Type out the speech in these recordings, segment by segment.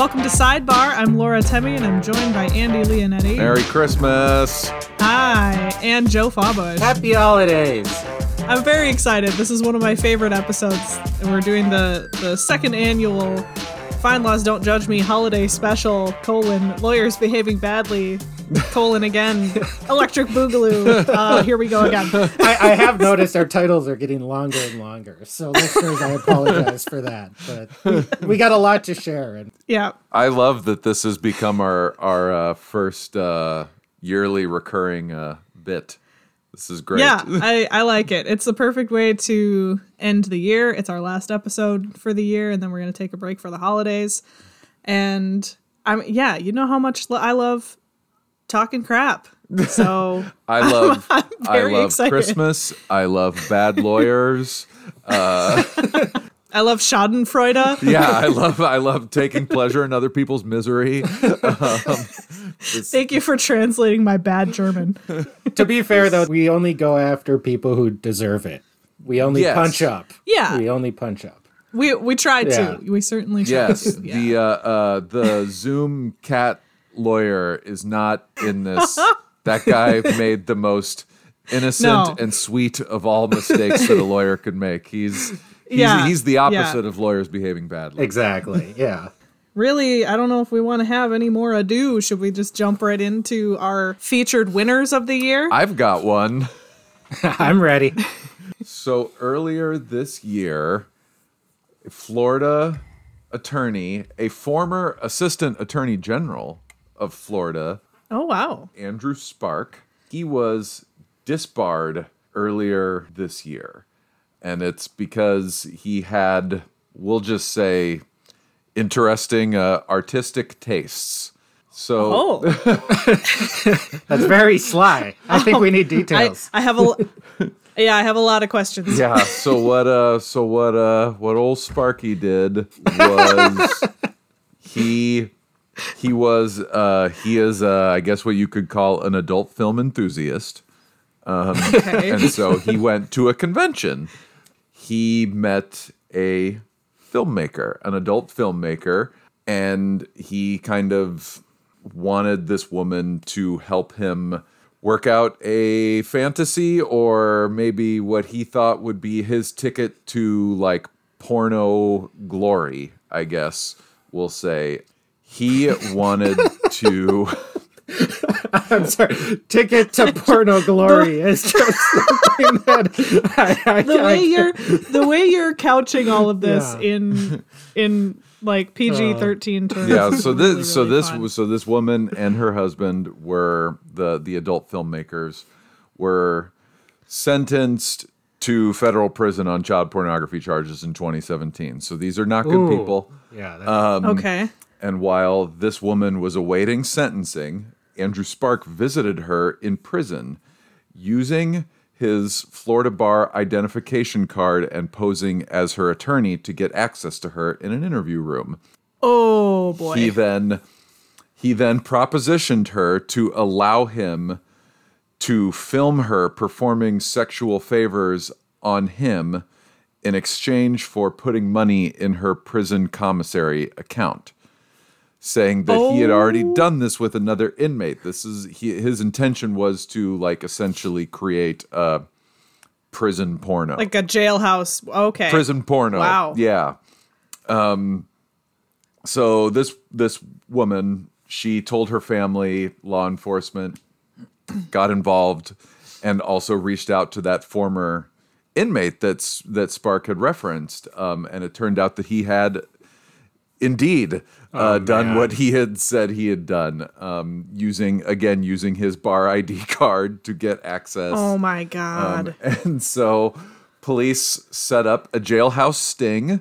Welcome to Sidebar. I'm Laura Temme, and I'm joined by Andy Leonetti. Merry Christmas. Hi, and Joe Fawbush. Happy holidays. I'm very excited. This is one of my favorite episodes. And we're doing the, the second annual FindLaw's Don't Judge Me holiday special, colon, lawyers behaving badly, colon again, electric boogaloo. Uh, here we go again. I, I have noticed our titles are getting longer and longer. So, listeners, I apologize for that. But we, we got a lot to share. And Yeah. I love that this has become our our uh, first uh, yearly recurring uh, bit. This is great. Yeah, I, I like it. It's the perfect way to end the year. It's our last episode for the year, and then we're gonna take a break for the holidays. And I'm yeah, you know how much lo- I love talking crap. So I love I very love excited. Christmas. I love bad lawyers. Uh, I love Schadenfreude. Yeah, I love I love taking pleasure in other people's misery. Thank you for translating my bad German. to be fair, though, we only go after people who deserve it. We only Yes. punch up. Yeah. We only punch up. We we tried Yeah. to. We certainly tried Yes, to. Yeah. the uh, uh, the Zoom cat lawyer is not in this. that guy made the most innocent No. and sweet of all mistakes that a lawyer could make. He's he's, Yeah, he's the yeah. opposite of lawyers behaving badly. Exactly. Yeah. really, I don't know if we want to have any more ado. Should we just jump right into our featured winners of the year? I've got one. I'm ready. So earlier this year, a Florida attorney, a former assistant attorney general of Florida, oh wow. Andrew Spark, he was disbarred earlier this year. And it's because he had, we'll just say, interesting uh, artistic tastes. So Oh. That's very sly. I think we need I, details. I have a l- yeah, I have a lot of questions. yeah so what uh so what uh what old sparky did was he he was uh he is uh i guess what you could call an adult film enthusiast Okay. and so he went to a convention he met a filmmaker an adult filmmaker and he kind of wanted this woman to help him work out a fantasy or maybe what he thought would be his ticket to like porno glory, I guess we'll say. He wanted to I'm sorry. Ticket to porno glory is just something that I, I, the I- way you're the way you're couching all of this Yeah. in in like PG thirteen terms. yeah is so really, this so really this fun. was so this woman and her husband were the the adult filmmakers were sentenced to federal prison on child pornography charges in 2017 so these are not good Ooh. people Yeah. Um, okay. And while this woman was awaiting sentencing andrew spark visited her in prison using his Florida bar identification card and posing as her attorney to get access to her in an interview room Oh boy. he then he then propositioned her to allow him to film her performing sexual favors on him in exchange for putting money in her prison commissary account saying that he had already Oh. done this with another inmate this is he, his intention was to like essentially create a prison porno like a jailhouse. Okay. prison porno. Wow. Yeah. Um so this this woman, she told her family, law enforcement got involved and also reached out to that former inmate that's that Spark had referenced. Um and it turned out that he had indeed uh, done what he had said he had done um, using again using his bar id card to get access Oh my god. um, and so police set up a jailhouse sting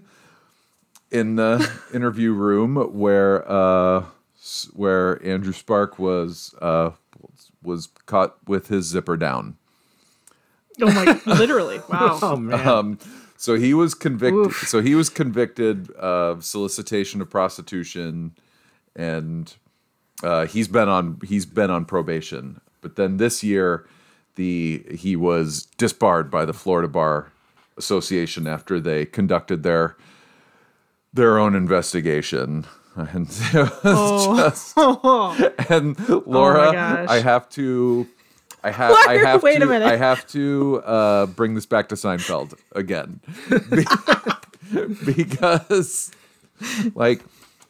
in the interview room where uh, where Andrew Spark was uh, was caught with his zipper down. oh my literally. Wow. oh man. Um, so he was convicted. Oof. So he was convicted of solicitation of prostitution, and uh, he's been on he's been on probation. But then this year, the he was disbarred by the Florida Bar Association after they conducted their their own investigation. and Oh. just and Laura, gosh. I have to. I have. I have wait a to. minute. I have to uh, bring this back to Seinfeld again, Be- because, like,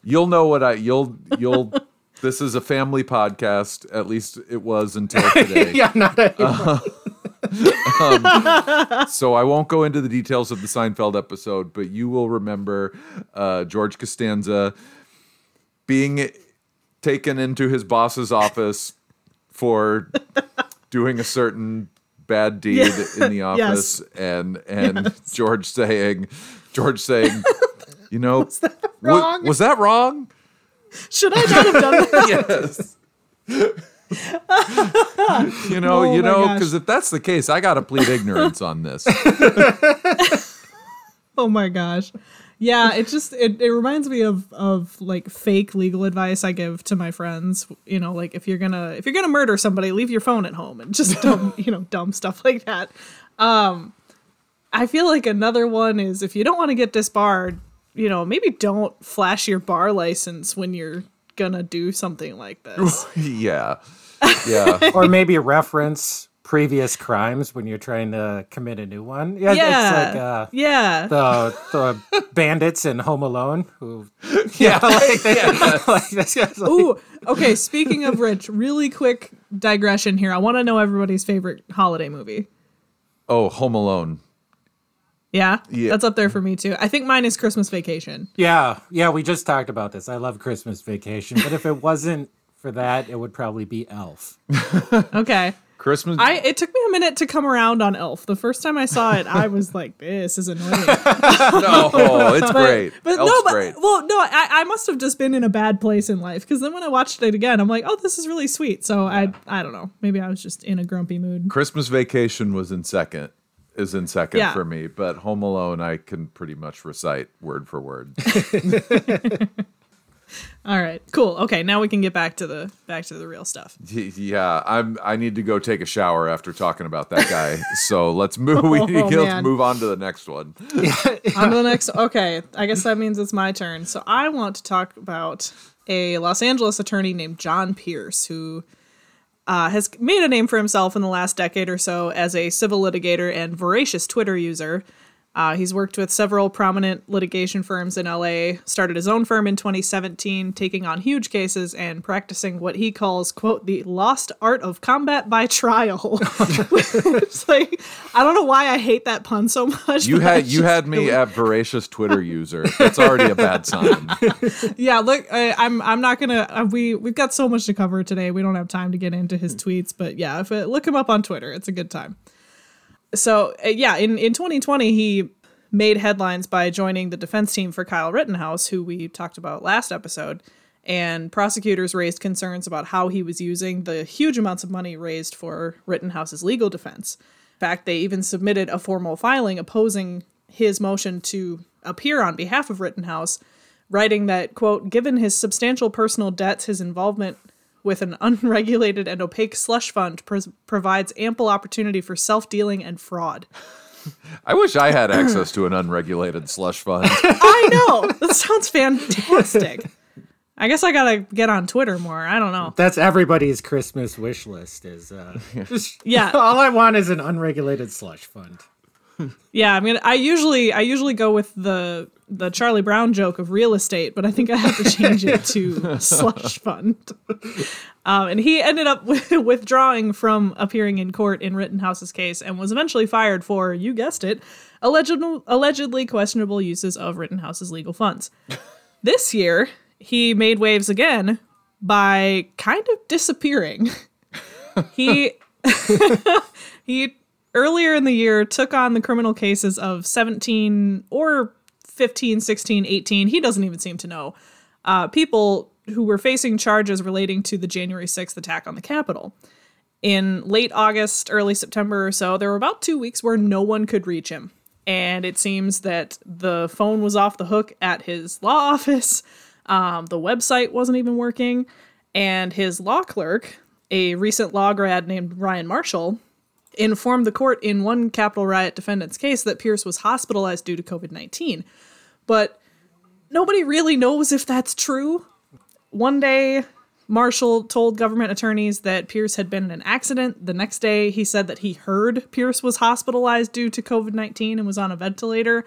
you'll know what I. You'll. You'll. This is a family podcast. At least it was until today. yeah, not Uh, anymore. So I won't go into the details of the Seinfeld episode, but you will remember uh, George Costanza being taken into his boss's office for doing a certain bad deed Yeah. in the office, and and George saying, George saying, you know, was that wrong? was that wrong? Should I not have done that? yes. you know, Oh you know, because if that's the case, I got to plead ignorance on this. Oh my gosh. Yeah, it just it, it reminds me of of like fake legal advice I give to my friends. You know, like if you're gonna if you're gonna murder somebody, leave your phone at home and just dumb you know dumb stuff like that. Um, I feel like another one is if you don't want to get disbarred, you know, maybe don't flash your bar license when you're gonna do something like this. yeah, yeah. or maybe a reference previous crimes when you're trying to commit a new one. Yeah, yeah, it's like uh, yeah. the the bandits in Home Alone who yeah, like, they, like like, Ooh, okay. Speaking of Rich, really quick digression here. I want to know everybody's favorite holiday movie. Oh, Home Alone. Yeah, Yeah. that's up there for me too. I think mine is Christmas Vacation. yeah, yeah. We just talked about this. I love Christmas Vacation, but if it wasn't for that, it would probably be Elf. Okay, Christmas. I it took me a minute to come around on Elf. The first time I saw it, I was like, "This is annoying." no, it's great. But Elf's no, but great. well, no, I, I must have just been in a bad place in life because then when I watched it again, I'm like, "Oh, this is really sweet." So I I don't know. Maybe I was just in a grumpy mood. Christmas Vacation was in second. Is in second Yeah. for me, but Home Alone I can pretty much recite word for word. All right, cool. Okay, now we can get back to the back to the real stuff. Yeah, I'm. I need to go take a shower after talking about that guy. so let's move. We need Oh, to man. move on to the next one. On to the next. Okay, I guess that means it's my turn. So I want to talk about a Los Angeles attorney named John Pierce, who uh, has made a name for himself in the last decade or so as a civil litigator and voracious Twitter user. Uh, he's worked with several prominent litigation firms in LA, started his own firm in 2017, taking on huge cases and practicing what he calls, quote, the lost art of combat by trial. it's like, I don't know why I hate that pun so much. You had you had me at voracious Twitter user. That's already a bad sign. yeah look I, i'm i'm not gonna uh, we we've got so much to cover today we don't have time to get into his tweets but yeah if it, look him up on twitter it's a good time so uh, yeah in in 2020 he made headlines by joining the defense team for kyle rittenhouse who we talked about last episode and prosecutors raised concerns about how he was using the huge amounts of money raised for rittenhouse's legal defense. In fact they even submitted a formal filing opposing his motion to appear on behalf of rittenhouse writing that quote given his substantial personal debts his involvement with an unregulated and opaque slush fund pres- provides ample opportunity for self-dealing and fraud I wish I had access to an unregulated slush fund. i know that sounds fantastic i guess i gotta get on twitter more i don't know That's everybody's Christmas wish list. Is uh, Yeah. All I want is an unregulated slush fund. Yeah i mean i usually i usually go with the the charlie brown joke of real estate but i think i have to change it to slush fund. Um, and he ended up withdrawing from appearing in court in rittenhouse's case and was eventually fired for you guessed it alleged, allegedly questionable uses of rittenhouse's legal funds. This year he made waves again by kind of disappearing. He he earlier in the year took on the criminal cases of 17 or 15 16 18 he doesn't even seem to know uh, people who were facing charges relating to the january 6th attack on the capitol. In late august early september or so there were about two weeks where no one could reach him. And it seems that the phone was off the hook at his law office. Um, the website wasn't even working. And his law clerk a recent law grad named ryan marshall informed the court in one Capitol riot defendant's case that Pierce was hospitalized due to COVID 19. But nobody really knows if that's true. One day, Marshall told government attorneys that Pierce had been in an accident. The next day, he said that he heard Pierce was hospitalized due to COVID 19 and was on a ventilator.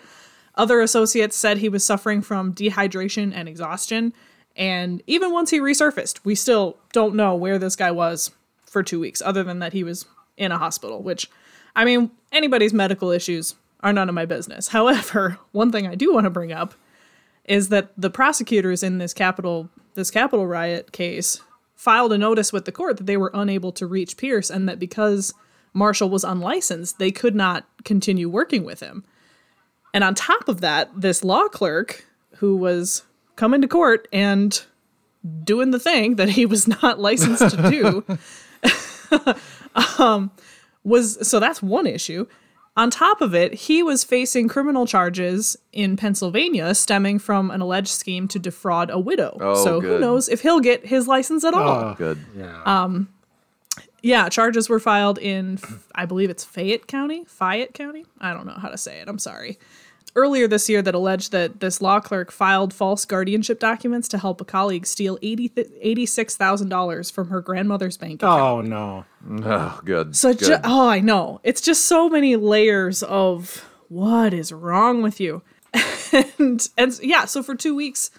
Other associates said he was suffering from dehydration and exhaustion. And even once he resurfaced, we still don't know where this guy was for two weeks, other than that he was in a hospital, which, I mean, anybody's medical issues are none of my business. However, one thing I do want to bring up is that the prosecutors in this Capitol this Capitol riot case filed a notice with the court that they were unable to reach Pierce and that because Marshall was unlicensed, they could not continue working with him. And on top of that, this law clerk who was coming to court and doing the thing that he was not licensed to do um, was so that's one issue. On top of it, he was facing criminal charges in Pennsylvania stemming from an alleged scheme to defraud a widow. Oh, so who knows if he'll get his license at all. Oh, Good. yeah. Um, Yeah, charges were filed in, I believe it's Fayette County? Fayette County? I don't know how to say it. I'm sorry. Earlier this year, that alleged that this law clerk filed false guardianship documents to help a colleague steal 80 $86,000 from her grandmother's bank account. oh no. Oh, good. So, good. ju- oh, I know. It's just so many layers of what is wrong with you. and and yeah, so for 2 weeks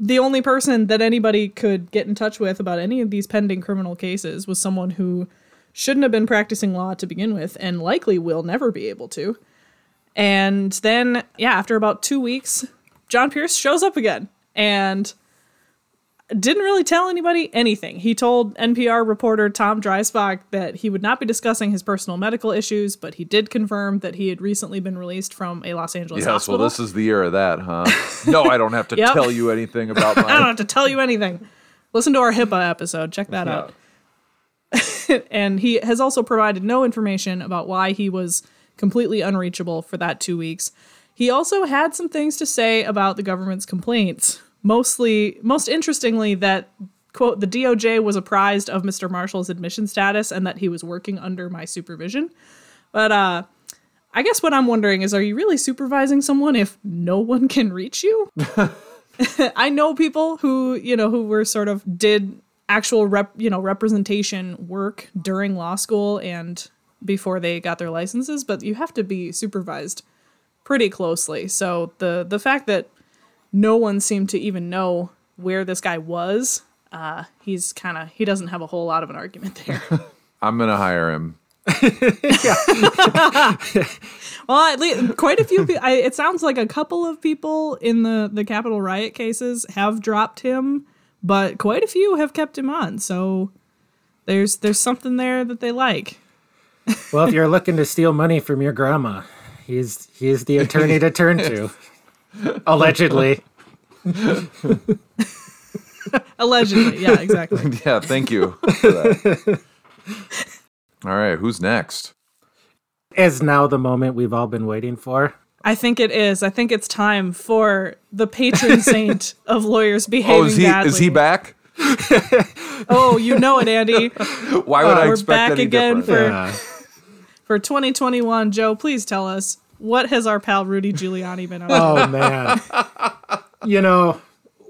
the only person that anybody could get in touch with about any of these pending criminal cases was someone who shouldn't have been practicing law to begin with and likely will never be able to. And then, yeah, after about 2 weeks, John Pierce shows up again and didn't really tell anybody anything. He told NPR reporter Tom Dreisbach that he would not be discussing his personal medical issues, but he did confirm that he had recently been released from a Los Angeles Yes, hospital. well, this is the year of that, huh? no, I don't have to Yep. tell you anything about I don't have to tell you anything. Listen to our HIPAA episode. Check that Yeah. out. And he has also provided no information about why he was completely unreachable for that two weeks. He also had some things to say about the government's complaints. Mostly, most interestingly, that quote the DOJ was apprised of Mr. Marshall's admission status and that he was working under my supervision. But uh, I guess what I'm wondering is, are you really supervising someone if no one can reach you? I know people who, you know, who were sort of did actual rep, you know, representation work during law school and before they got their licenses, but you have to be supervised pretty closely. So the the fact that no one seemed to even know where this guy was, uh, he's kind of he doesn't have a whole lot of an argument there. I'm gonna hire him. Well, at least quite a few. Pe- I, it sounds like a couple of people in the the Capitol riot cases have dropped him, but quite a few have kept him on. So there's there's something there that they like. Well, if you're looking to steal money from your grandma, he's he's the attorney to turn to. Allegedly. Allegedly, yeah, exactly. Yeah, thank you for that. All right, who's next? Is now the moment we've all been waiting for. I think it is. I think it's time for the patron saint of lawyers oh, behaving Oh, is he badly. is he back? Oh, you know it, Andy. Why would I uh, we're expect back any again different? for- Yeah. For 2021, Joe, please tell us what has our pal Rudy Giuliani been up to? Oh man. you know,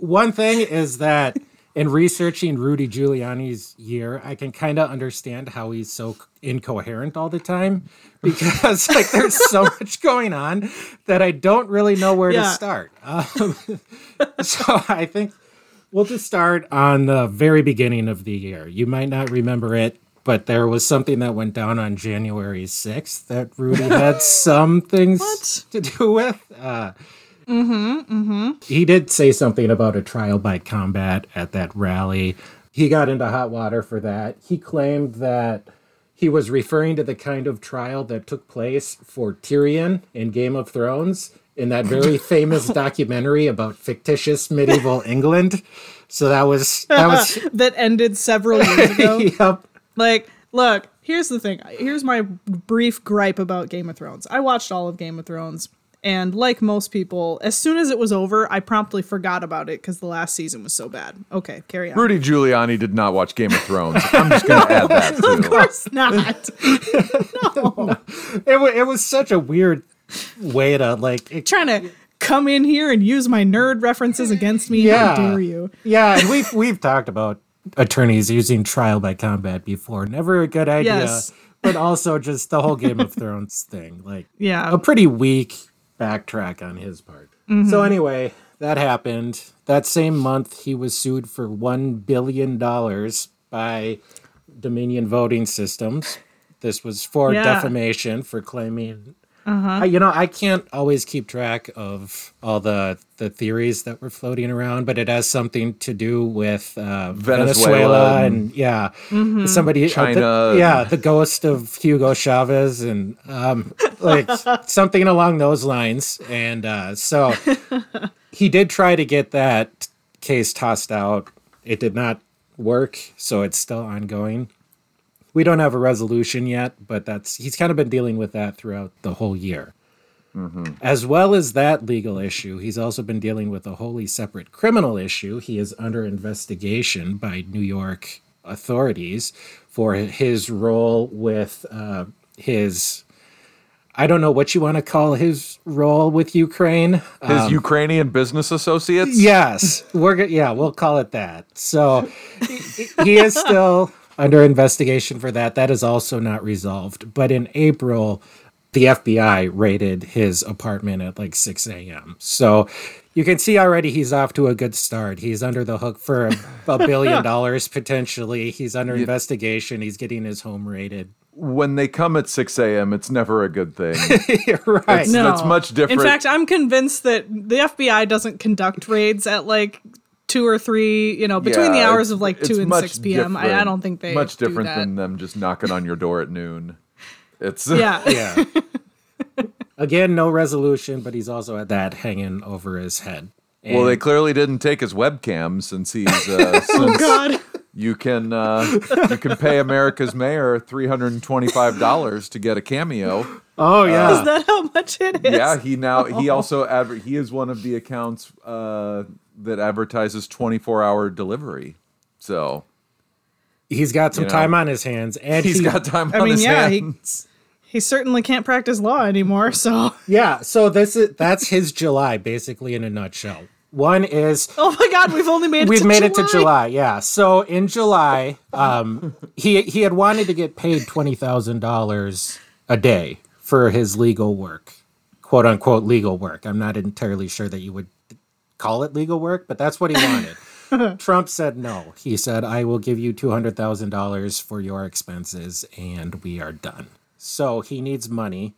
one thing is that in researching Rudy Giuliani's year, I can kind of understand how he's so incoherent all the time because like there's so much going on that I don't really know where Yeah. to start. Um, so I think we'll just start on the very beginning of the year. You might not remember it, but there was something that went down on January 6th that Rudy had some things to do with. Uh, he did say something about a trial by combat at that rally. He got into hot water for that. He claimed that he was referring to the kind of trial that took place for Tyrion in Game of Thrones in that very famous documentary about fictitious medieval England. So that was that was that ended several years ago. yep. Like, look, here's the thing. Here's my brief gripe about Game of Thrones. I watched all of Game of Thrones, and like most people, as soon as it was over, I promptly forgot about it because the last season was so bad. Okay, carry on. Rudy Giuliani did not watch Game of Thrones. I'm just going to add that too. Of course not. no. It, wa it was such a weird way to like it, Trying to come in here and use my nerd references against me. Yeah. How dare you? Yeah, and we've we've talked about attorneys using trial by combat before. Never a good idea. Yes. But also just the whole Game of Thrones thing. Like Yeah. a pretty weak backtrack on his part. Mm-hmm. So anyway, that happened. That same month he was sued for 1 billion dollars by Dominion Voting Systems. This was for Yeah. defamation for claiming I, you know, I can't always keep track of all the the theories that were floating around, but it has something to do with uh, Venezuela Venezuela, and- and, yeah, somebody, uh, the- China. yeah, the ghost of Hugo Chavez, and um, like something along those lines. And uh, so he did try to get that case tossed out. It did not work, so it's still ongoing we don't have a resolution yet, but that's he's kind of been dealing with that throughout the whole year. As well as that legal issue, he's also been dealing with a wholly separate criminal issue. He is under investigation by New York authorities for his role with uh, his. I don't know what you want to call his role with Ukraine. His Ukrainian business associates? Yes, we're yeah, we'll call it that. So he is still under investigation for that. That is also not resolved. But in April, the FBI raided his apartment at like 6 a.m. So you can see already he's off to a good start. He's under the hook for a, a billion dollars potentially. He's under investigation. He's getting his home raided. When they come at 6 a.m., it's never a good thing. right. No, That's much different. In fact, I'm convinced that the FBI doesn't conduct raids at like two or three, you know, between the hours of like two and six p.m. I, I don't think they much do different that. than them just knocking on your door at noon. It's yeah. Yeah. Again, no resolution, but he's also had that hanging over his head. well, they clearly didn't take his webcam since he's uh, Oh God. you can uh, you can pay America's mayor three hundred and twenty five dollars to get a cameo. oh yeah, Is that how much it is? Yeah, he now he also adver- he is one of the accounts uh, that advertises twenty four hour delivery. So he's got some you know, time on his hands, and he's he- got time I on mean, his yeah, he- hands. He certainly can't practice law anymore. So, yeah. So this is that's his July, basically in a nutshell. One is oh my God, we've only made it. we've to made July. it to July, yeah. So in July, um, he he had wanted to get paid twenty thousand dollars a day for his legal work, quote unquote legal work. I'm not entirely sure that you would call it legal work, but that's what he wanted. Trump said no. He said, "I will give you two hundred thousand dollars for your expenses, and we are done." So he needs money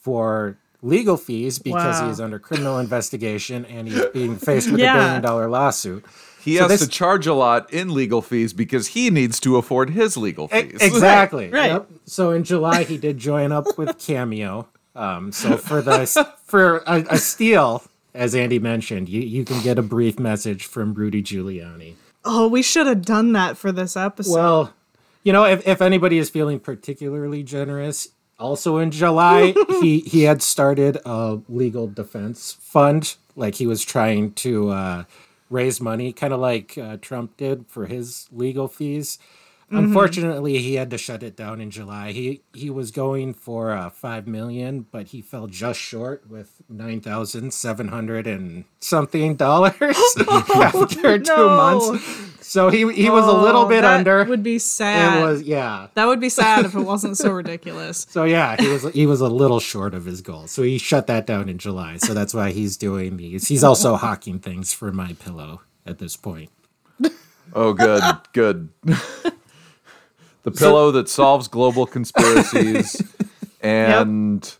for legal fees because Wow. he is under criminal investigation and he's being faced with Yeah. a billion dollar lawsuit. He So has this- to charge a lot in legal fees because he needs to afford his legal fees. Exactly. Right, right. Yep. So in July he did join up with Cameo. Um, so for the for a, a steal, as Andy mentioned, you, you can get a brief message from Rudy Giuliani. Oh, we should have done that for this episode. Well, you know, if, if anybody is feeling particularly generous, also in July he he had started a legal defense fund. Like he was trying to uh, raise money, kind of like uh, Trump did for his legal fees. Unfortunately, he had to shut it down in July. He he was going for uh, five million, but he fell just short with nine thousand seven hundred and something dollars after two months. So he he was a little Oh, bit that under. Would be sad. It was yeah. that would be sad if it wasn't so ridiculous. So yeah, he was he was a little short of his goal. So he shut that down in July. So that's why he's doing these. He's also hawking things for my pillow at this point. Oh, good, good. The pillow that solves global conspiracies and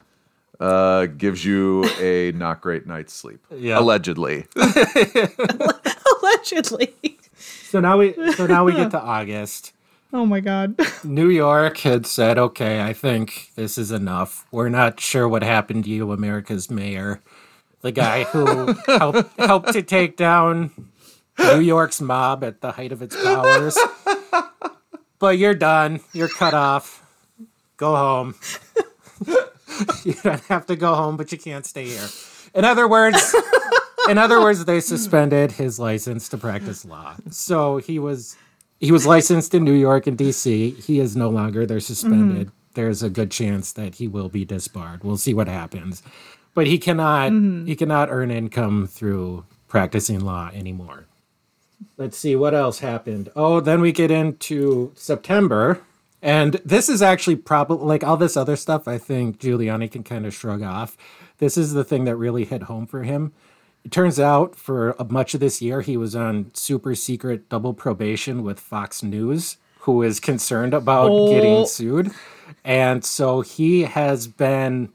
uh, gives you a not great night's sleep. Yeah. Allegedly. Allegedly. So now we so now we get to August. Oh my God. New York had said, "Okay, I think this is enough. We're not sure what happened to you, America's mayor, the guy who helped helped to take down New York's mob at the height of its powers. But you're done. You're cut off. Go home. you don't have to go home, but you can't stay here." In other words, in other words, they suspended his license to practice law. So he was he was licensed in New York and DC. He is no longer. They're suspended. Mm-hmm. There's a good chance that he will be disbarred. We'll see what happens. but he cannot mm-hmm. he cannot earn income through practicing law anymore. Let's see what else happened. Oh, then we get into September. And this is actually probably like all this other stuff, I think Giuliani can kind of shrug off. This is the thing that really hit home for him. It turns out for much of this year, he was on super secret double probation with Fox News, who is concerned about Oh. getting sued. And so he has been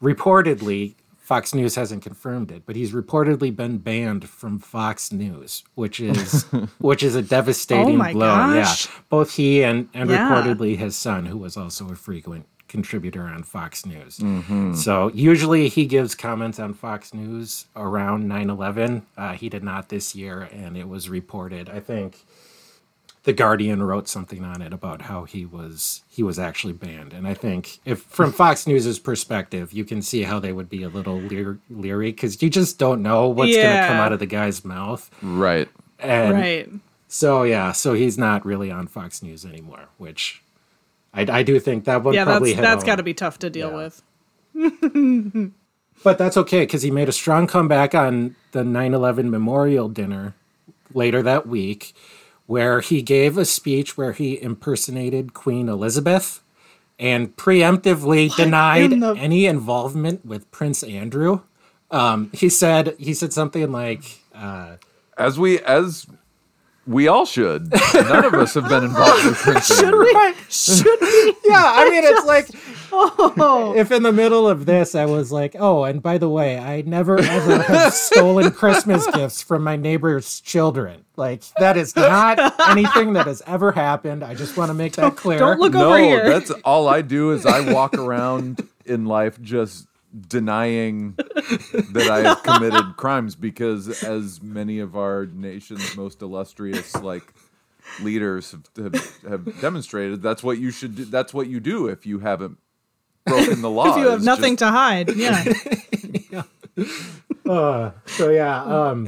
reportedly Fox News hasn't confirmed it, but he's reportedly been banned from Fox News, which is which is a devastating Oh my blow. gosh. Yeah, both he and and Yeah. reportedly his son, who was also a frequent contributor on Fox News. Mm-hmm. So usually he gives comments on Fox News around 9/11. Uh, he did not this year, and it was reported. I think the Guardian wrote something on it about how he was he was actually banned, and I think if from Fox News's perspective, you can see how they would be a little leer- leery because you just don't know what's going to come out of the guy's mouth, Right. and right. so yeah, so he's not really on Fox News anymore, which I, I do think that one Yeah, probably that's hit that's home. got to be tough to deal Yeah. with. But that's okay because he made a strong comeback on the 9 11 memorial dinner later that week, where he gave a speech where he impersonated Queen Elizabeth and preemptively denied in the- any involvement with Prince Andrew. Um, he said he said something like, uh, As we as we all should. None of us have been involved with Prince Andrew. should we? Should we? "Yeah, I mean, it's like Oh, if in the middle of this I was like, oh, and by the way, I never ever have stolen Christmas gifts from my neighbor's children. Like that is not anything that has ever happened. I just want to make that clear. don't look No, over here. that's all I do is I walk around in life just denying that I have committed crimes because as many of our nation's most illustrious like leaders have, have, have demonstrated that's what you should do that's what you do if you haven't broken the law if you have is nothing just- to hide, yeah. Uh, so yeah. Um,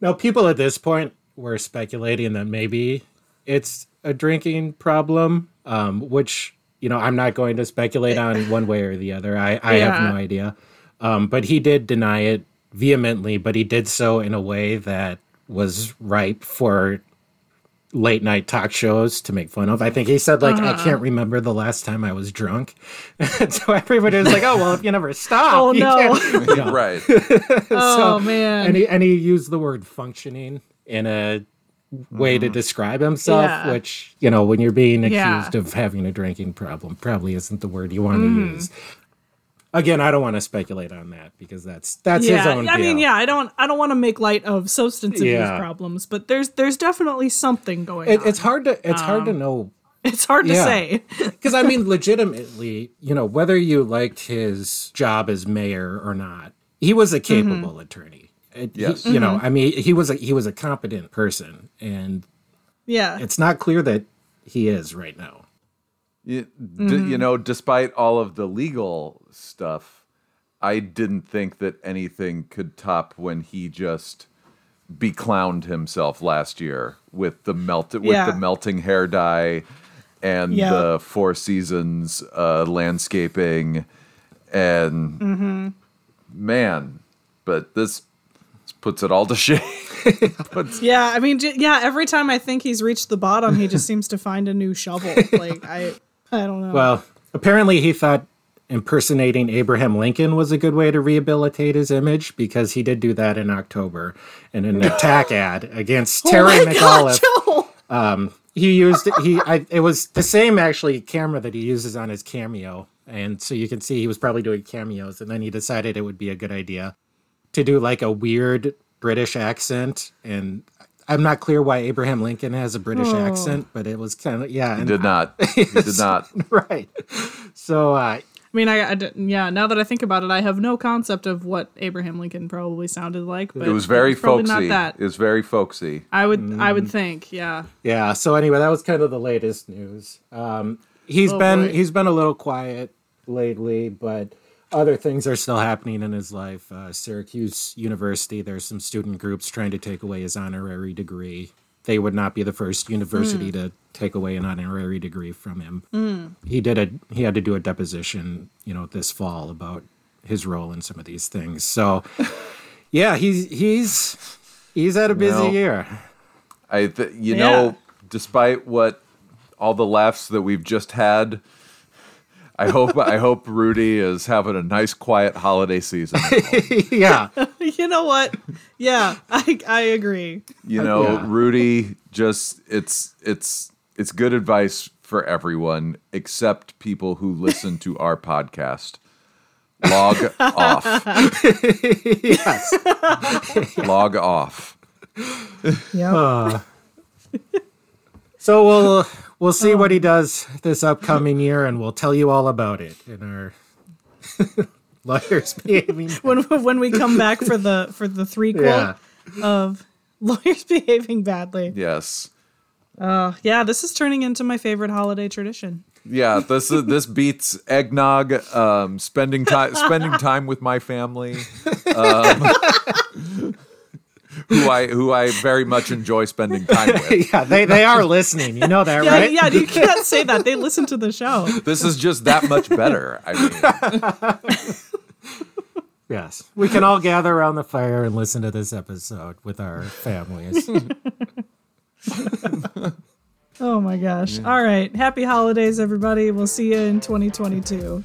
now people at this point were speculating that maybe it's a drinking problem, um, which you know I'm not going to speculate on one way or the other. I, I have no idea. Um, but he did deny it vehemently, but he did so in a way that was ripe for late night talk shows to make fun of. I think he said like I Uh-huh. can't remember the last time I was drunk. and so everybody was like, "Oh, well, if you never stop, Oh, you no. can't." you know. right Oh man. And he and he used the word functioning in a way to describe himself, Yeah. which, you know, when you're being accused Yeah. Mm-hmm. of having a drinking problem, probably isn't the word you want to use. Again, I don't want to speculate on that because that's that's his yeah, own I mean, yeah, I don't, I don't want to make light of substance abuse Yeah. problems, but there's, there's definitely something going It, on. it's hard to it's hard to Um, know It's hard to say. because I mean, legitimately, you know, whether you liked his job as mayor or not, he was a capable Mm-hmm. attorney. It- he- Yes. you know, I mean, he was a he was a competent person, and Yeah. it's not clear that he is right now. You, d- Mm-hmm. you know despite all of the legal stuff i didn't think that anything could top when he just beclowned himself last year with the melt with Yeah. the melting hair dye and Yeah. the four seasons uh, landscaping and Mm-hmm. man but this, this puts it all to shame Puts- Yeah, I mean, yeah. Every time I think he's reached the bottom, he just seems to find a new shovel. Like I, I don't know. Well, apparently he thought impersonating Abraham Lincoln was a good way to rehabilitate his image because he did do that in October in an attack ad against oh Terry oh my God, McAuliffe. Joel! Um, he used he I, it was the same actually camera that he uses on his cameo and so you can see he was probably doing cameos and then he decided it would be a good idea to do like a weird british accent and i'm not clear why abraham lincoln has a british Oh. accent but it was kind of yeah and, did not he did not right so uh I mean, I, I d- yeah. Now that I think about it, I have no concept of what Abraham Lincoln probably sounded like. But it was very probably folksy not that. it was very folksy I would, I Mm. would think, yeah. yeah so anyway that was kind of the latest news um he's Oh, been boy. he's been a little quiet lately but other things are still happening in his life uh, syracuse university there's some student groups trying to take away his honorary degree they would not be the first university to take away an honorary degree from him he did a he had to do a deposition you know this fall about his role in some of these things. So, yeah, he's he's he's had a busy Well, year. I, th- you Yeah. know, despite what all the laughs that we've just had, I hope I hope Rudy is having a nice, quiet holiday season. yeah, You know what? Yeah, I I agree. You know, Yeah. Rudy just it's it's it's good advice for everyone except people who listen to our podcast. Log off. yes. Log off. Yeah. So we'll we'll see what he does this upcoming year, and we'll tell you all about it in our lawyers behaving. when when we come back for the for the threequel Yeah. of lawyers behaving badly. Yes. Uh, yeah, this is turning into my favorite holiday tradition. Yeah, this is this beats eggnog, um, spending time spending time with my family. Um, who I who I very much enjoy spending time with. Yeah, they, they are listening. You know that, Yeah, right? yeah, you can't say that. They listen to the show. This is just that much better. I mean, Yes. We can all gather around the fire and listen to this episode with our families. Oh my gosh. All right. Happy holidays, everybody. We'll see you in 2022.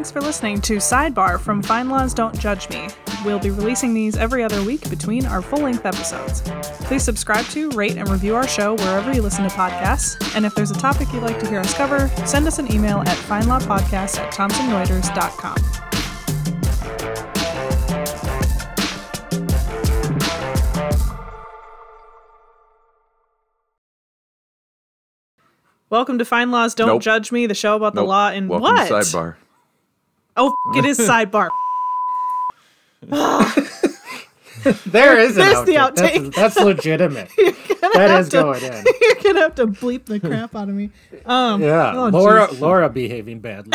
Thanks for listening to Sidebar from FindLaw's Don't Judge Me. We'll be releasing these every other week between our full length episodes. Please subscribe to, rate, and review our show wherever you listen to podcasts. And if there's a topic you'd like to hear us cover, send us an email at findlawpodcast at thomsonreuters.com. Welcome to FindLaw's Don't Nope. Judge Me, the show about the nope. law and Welcome what? sidebar. Oh, it is sidebar. There is an There's the outtake. That's, that's legitimate. That is going in. You're gonna have to bleep the crap out of me. Um, Yeah. Oh, Laura jeez. Laura behaving badly.